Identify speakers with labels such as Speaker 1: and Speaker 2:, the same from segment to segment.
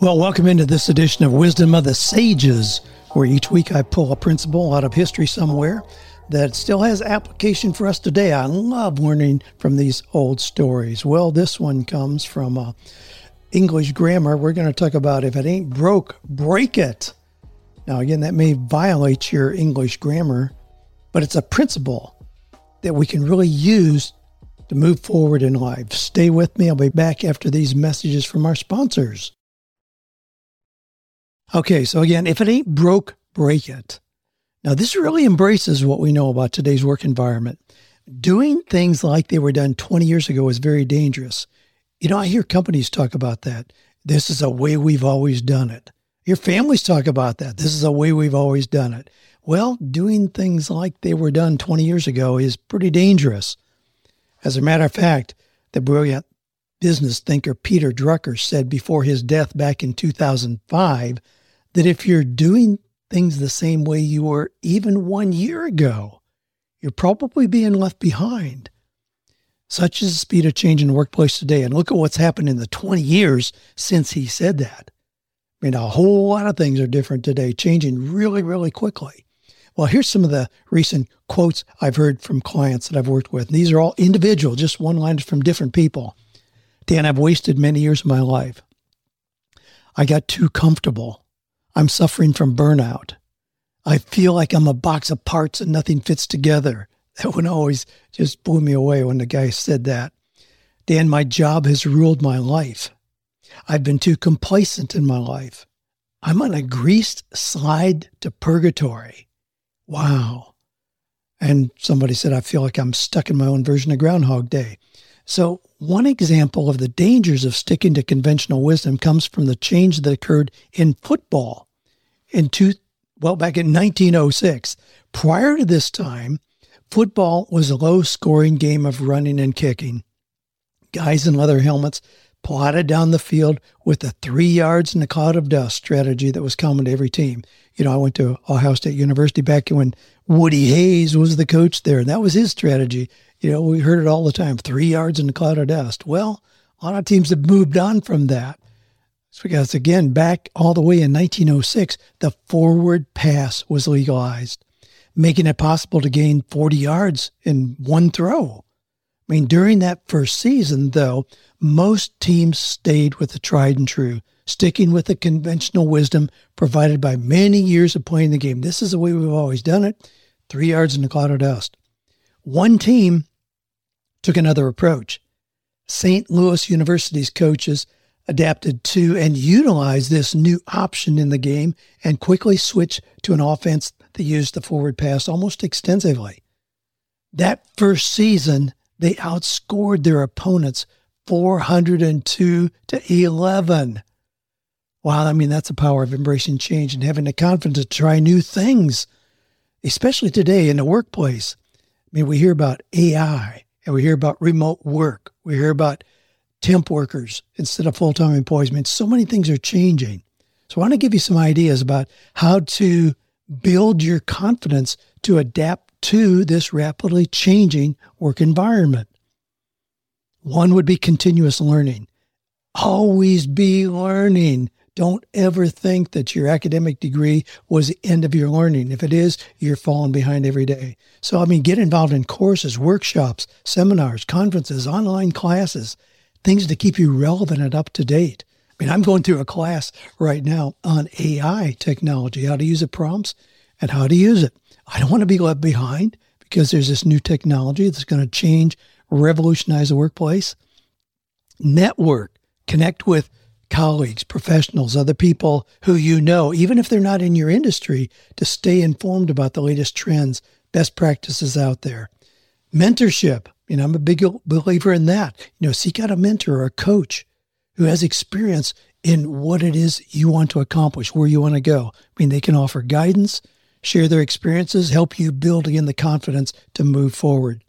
Speaker 1: Well, welcome into this edition of Wisdom of the Sages, where each week I pull a principle out of history somewhere that still has application for us today. I love learning from these old stories. Well, this one comes from uh, English grammar. We're going to talk about if it ain't broke, break it. Now, again, that may violate your English grammar, but it's a principle that we can really use to move forward in life. Stay with me. I'll be back after these messages from our sponsors. Okay, so again, if it ain't broke, break it. Now, this really embraces what we know about today's work environment. Doing things like they were done 20 years ago is very dangerous. You know, I hear companies talk about that. This is a way we've always done it. Your families talk about that. This is a way we've always done it. Well, doing things like they were done 20 years ago is pretty dangerous. As a matter of fact, the brilliant business thinker Peter Drucker said before his death back in 2005 that if you're doing things the same way you were even one year ago, you're probably being left behind. Such is the speed of change in the workplace today. And look at what's happened in the 20 years since he said that. I mean, a whole lot of things are different today, changing really, really quickly. Well, here's some of the recent quotes I've heard from clients that I've worked with. These are all individual, just one line from different people. Dan, I've wasted many years of my life. I got too comfortable. I'm suffering from burnout. I feel like I'm a box of parts and nothing fits together. That one always just blew me away when the guy said that. Dan, my job has ruled my life. I've been too complacent in my life. I'm on a greased slide to purgatory. Wow. And somebody said, I feel like I'm stuck in my own version of Groundhog Day. So, one example of the dangers of sticking to conventional wisdom comes from the change that occurred in football in two, well, back in 1906. Prior to this time, football was a low scoring game of running and kicking. Guys in leather helmets plodded down the field with a three yards in a cloud of dust strategy that was common to every team. You know, I went to Ohio State University back when Woody Hayes was the coach there, and that was his strategy. You know, we heard it all the time three yards in a cloud of dust. Well, a lot of teams have moved on from that. It's because, again, back all the way in 1906, the forward pass was legalized, making it possible to gain 40 yards in one throw. I mean, during that first season, though, most teams stayed with the tried and true, sticking with the conventional wisdom provided by many years of playing the game. This is the way we've always done it three yards in a cloud of dust. One team took another approach. St. Louis University's coaches adapted to and utilized this new option in the game and quickly switched to an offense that used the forward pass almost extensively. That first season, they outscored their opponents 402 to 11. Wow, I mean, that's the power of embracing change and having the confidence to try new things, especially today in the workplace. I mean, we hear about AI and we hear about remote work. We hear about temp workers instead of full time employees. I mean, so many things are changing. So I want to give you some ideas about how to build your confidence to adapt to this rapidly changing work environment. One would be continuous learning. Always be learning. Don't ever think that your academic degree was the end of your learning. If it is, you're falling behind every day. So, I mean, get involved in courses, workshops, seminars, conferences, online classes things to keep you relevant and up to date. I mean, I'm going through a class right now on AI technology, how to use it prompts and how to use it. I don't want to be left behind because there's this new technology that's going to change, revolutionize the workplace. Network, connect with colleagues, professionals, other people who you know, even if they're not in your industry, to stay informed about the latest trends, best practices out there. Mentorship, you know, I'm a big believer in that. You know, seek out a mentor or a coach who has experience in what it is you want to accomplish, where you want to go. I mean, they can offer guidance, share their experiences, help you build again the confidence to move forward.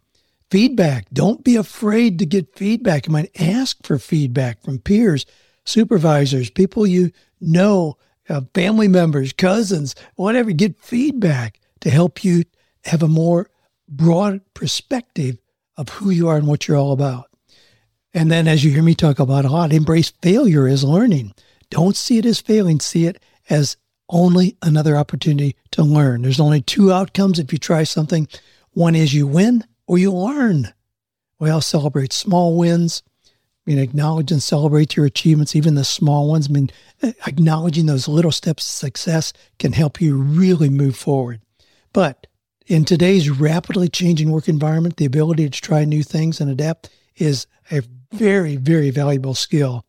Speaker 1: Feedback. Don't be afraid to get feedback. You might ask for feedback from peers, supervisors, people you know, uh, family members, cousins, whatever. Get feedback to help you have a more broad perspective of who you are and what you're all about. And then, as you hear me talk about a lot, embrace failure as learning. Don't see it as failing, see it as only another opportunity to learn. There's only two outcomes if you try something. One is you win or you learn. We all celebrate small wins. I mean, acknowledge and celebrate your achievements, even the small ones. I mean, acknowledging those little steps of success can help you really move forward. But in today's rapidly changing work environment, the ability to try new things and adapt is a very, very valuable skill.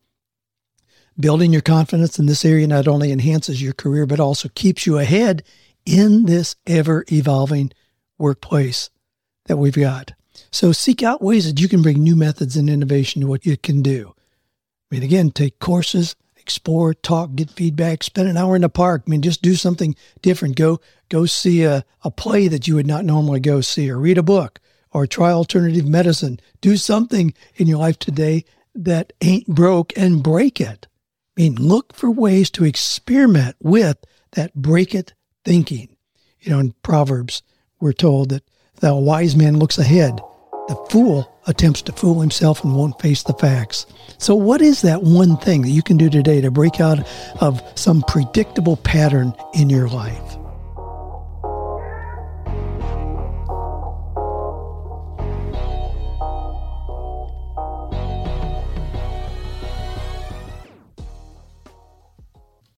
Speaker 1: Building your confidence in this area not only enhances your career, but also keeps you ahead in this ever evolving workplace that we've got. So seek out ways that you can bring new methods and innovation to what you can do. I mean, again, take courses, explore, talk, get feedback, spend an hour in the park. I mean, just do something different. Go go see a, a play that you would not normally go see, or read a book, or try alternative medicine. Do something in your life today that ain't broke and break it. I mean, look for ways to experiment with that break it thinking. You know, in Proverbs, we're told that the wise man looks ahead. The fool attempts to fool himself and won't face the facts. So, what is that one thing that you can do today to break out of some predictable pattern in your life?